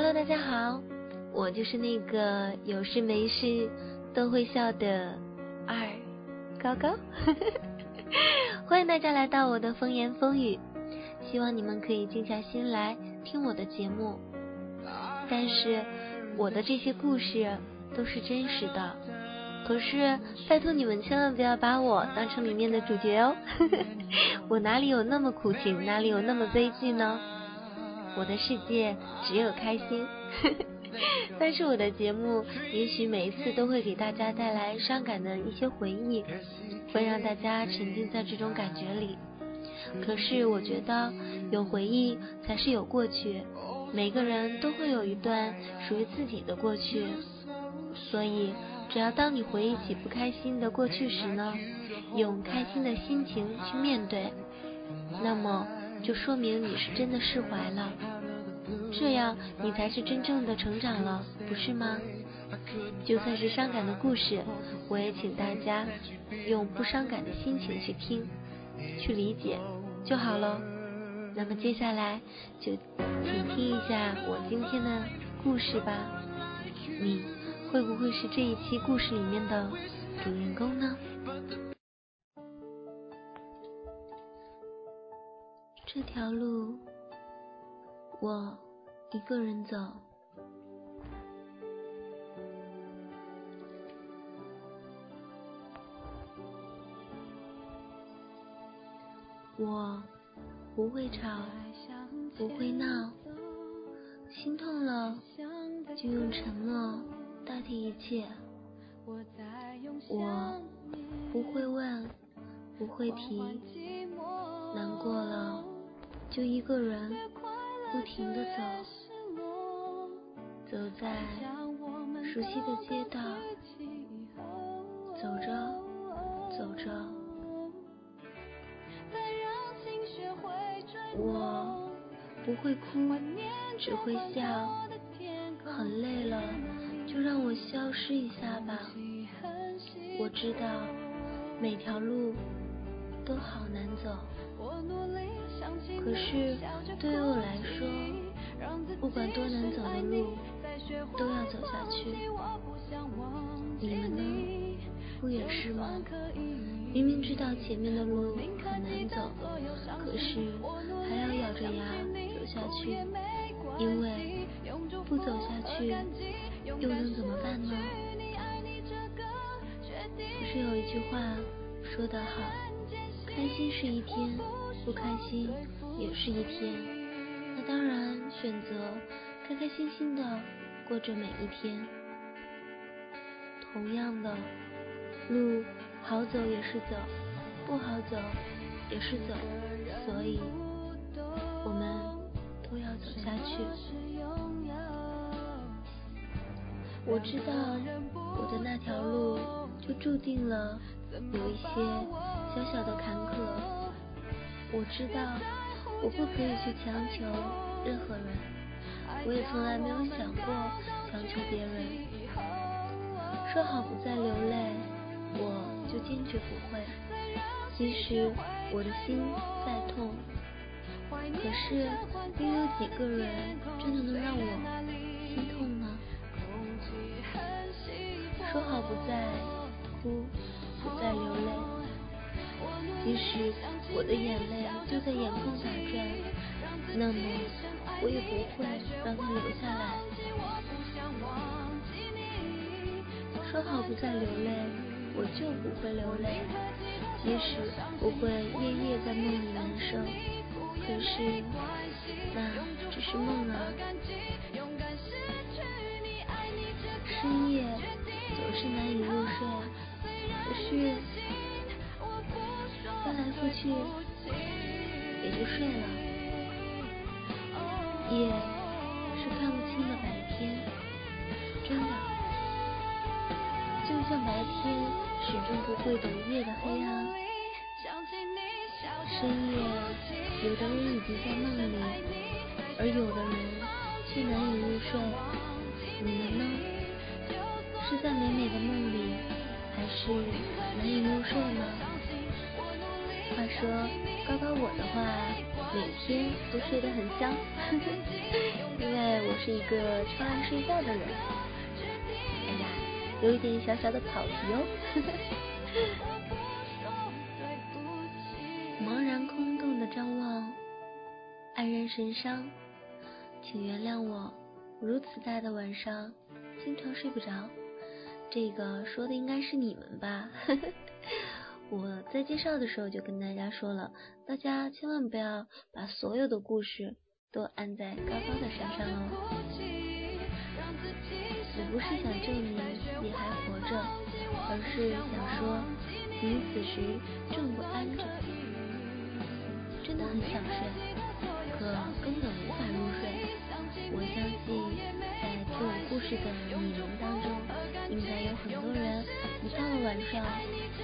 Hello，大家好，我就是那个有事没事都会笑的二高高，欢迎大家来到我的风言风语，希望你们可以静下心来听我的节目。但是我的这些故事都是真实的，可是拜托你们千万不要把我当成里面的主角哦，我哪里有那么苦情，哪里有那么悲剧呢？我的世界只有开心，但是我的节目也许每一次都会给大家带来伤感的一些回忆，会让大家沉浸在这种感觉里。可是我觉得有回忆才是有过去，每个人都会有一段属于自己的过去，所以只要当你回忆起不开心的过去时呢，用开心的心情去面对，那么。就说明你是真的释怀了，这样你才是真正的成长了，不是吗？就算是伤感的故事，我也请大家用不伤感的心情去听，去理解就好了。那么接下来就请听一下我今天的故事吧，你会不会是这一期故事里面的主人公呢？这条路，我一个人走。我不会吵，不会闹，心痛了就用沉默代替一切。我不会问，不会提，难过了。就一个人不停的走，走在熟悉的街道，走着走着，我不会哭，只会笑。很累了，就让我消失一下吧。我知道每条路都好难走。可是对于我来说，不管多难走的路，都要走下去。你们呢？不也是吗？明明知道前面的路很难走，可是还要咬着牙走下去，因为不走下去又能怎么办呢？不是有一句话说得好，开心是一天。不开心也是一天，那当然选择开开心心的过着每一天。同样的路，好走也是走，不好走也是走，所以我们都要走下去。我知道我的那条路就注定了有一些小小的坎坷。我知道我不可以去强求任何人，我也从来没有想过强求别人。说好不再流泪，我就坚决不会，即使我的心再痛。可是又有几个人真的能让我心痛呢？说好不再哭，不再流泪。即使我的眼泪就在眼眶打转，那么我也不会让它流下来。说好不再流泪，我就不会流泪。即使我会夜夜在梦里难受，可是那只是梦啊。深夜总是难以入睡，可是。翻来覆去，也就睡了。夜是看不清的白天，真的，就像白天始终不会懂夜的黑暗。深夜，有的人已经在梦里，而有的人却难以入睡。你们呢？是在美美的梦里，还是说，高高我的话，每天都睡得很香，因为我是一个超爱睡觉的人。哎呀，有一点小小的跑题哦。茫然空洞的张望，黯然神伤，请原谅我，如此大的晚上，经常睡不着。这个说的应该是你们吧？呵呵我在介绍的时候就跟大家说了，大家千万不要把所有的故事都安在高高的山上哦。我不是想证明你还活着，而是想说你此时正不安着，真的很想睡，可根本无法入睡。我相信在听我故事的你们当中，应该有很多人一到了晚上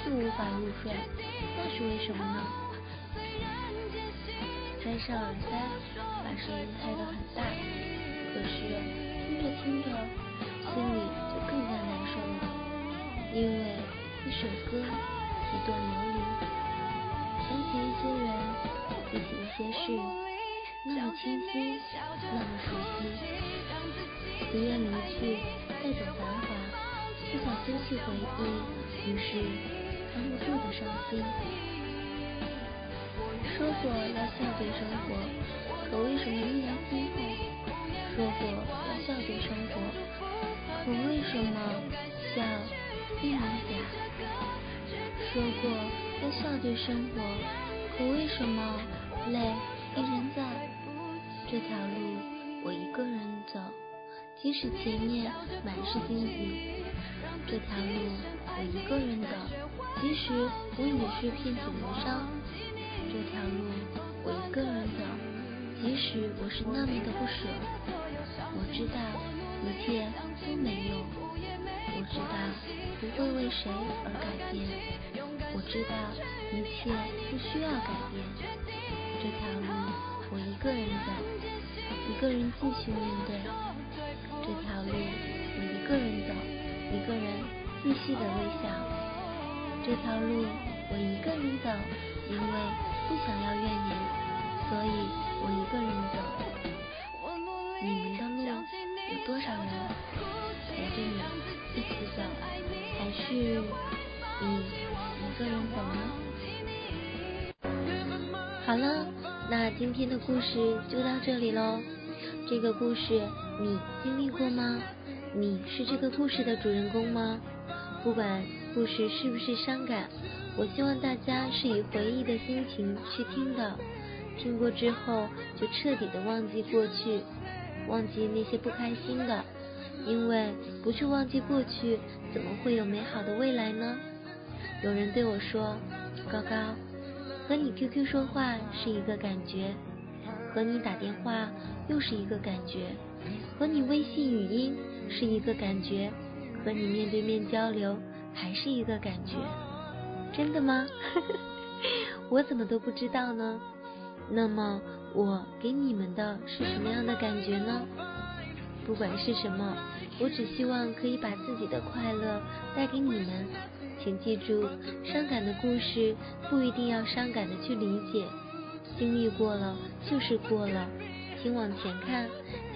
就无法入睡，那是为什么呢？塞上耳塞，把声音开得很大，可是听着听着，心里就更加难受了，因为一首歌，一段流离，想起一些人，记起一些事。那么清晰，那么熟悉，不愿离去，带走繁华，不想丢弃回忆，于是藏不住的伤心。说过要笑对生活，可为什么依然心痛？说过要笑对生活，可为什么笑依然假？说过要笑对生活，可为什么泪？一人在这条路，我一个人走，即使前面满是荆棘。这条路我一个人走，即使我已是遍体鳞伤。这条路我一个人走，即使我是那么的不舍。我知道一切都没用，我知道不会为谁而改变，我知道一切不需要改变。这条路我一个人走，一个人继续面对。这条路我一个人走，一个人继续的微笑。这条路我一个人走，因为不想要怨言，所以我一个人走。你们的路有多少人陪着你一起走，还是你一个人走呢？好了，那今天的故事就到这里喽。这个故事你经历过吗？你是这个故事的主人公吗？不管故事是不是伤感，我希望大家是以回忆的心情去听的。听过之后就彻底的忘记过去，忘记那些不开心的，因为不去忘记过去，怎么会有美好的未来呢？有人对我说：“高高。”和你 QQ 说话是一个感觉，和你打电话又是一个感觉，和你微信语音是一个感觉，和你面对面交流还是一个感觉。真的吗？我怎么都不知道呢？那么我给你们的是什么样的感觉呢？不管是什么，我只希望可以把自己的快乐带给你们。请记住，伤感的故事不一定要伤感的去理解，经历过了就是过了，请往前看，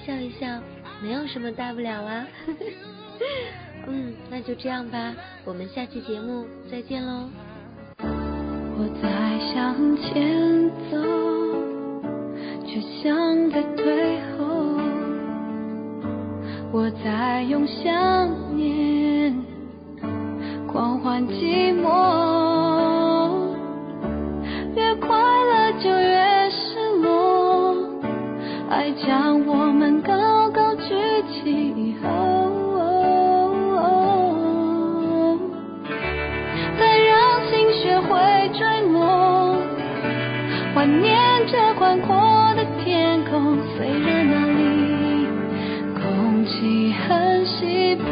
笑一笑，没有什么大不了啊。嗯，那就这样吧，我们下期节目再见喽。我在向前走，却像在退后。我在用想念。狂欢寂寞，学会坠落。怀念着宽阔的天空，虽然那里空气很稀薄。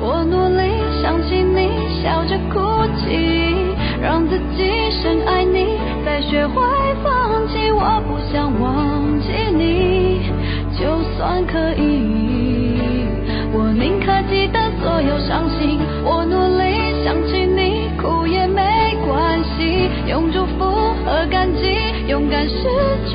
我努力想起你笑着哭泣，让自己深爱你，再学会放弃。我不想忘记你，就算可以。我努力想起你，哭也没关系，用祝福和感激勇敢失去。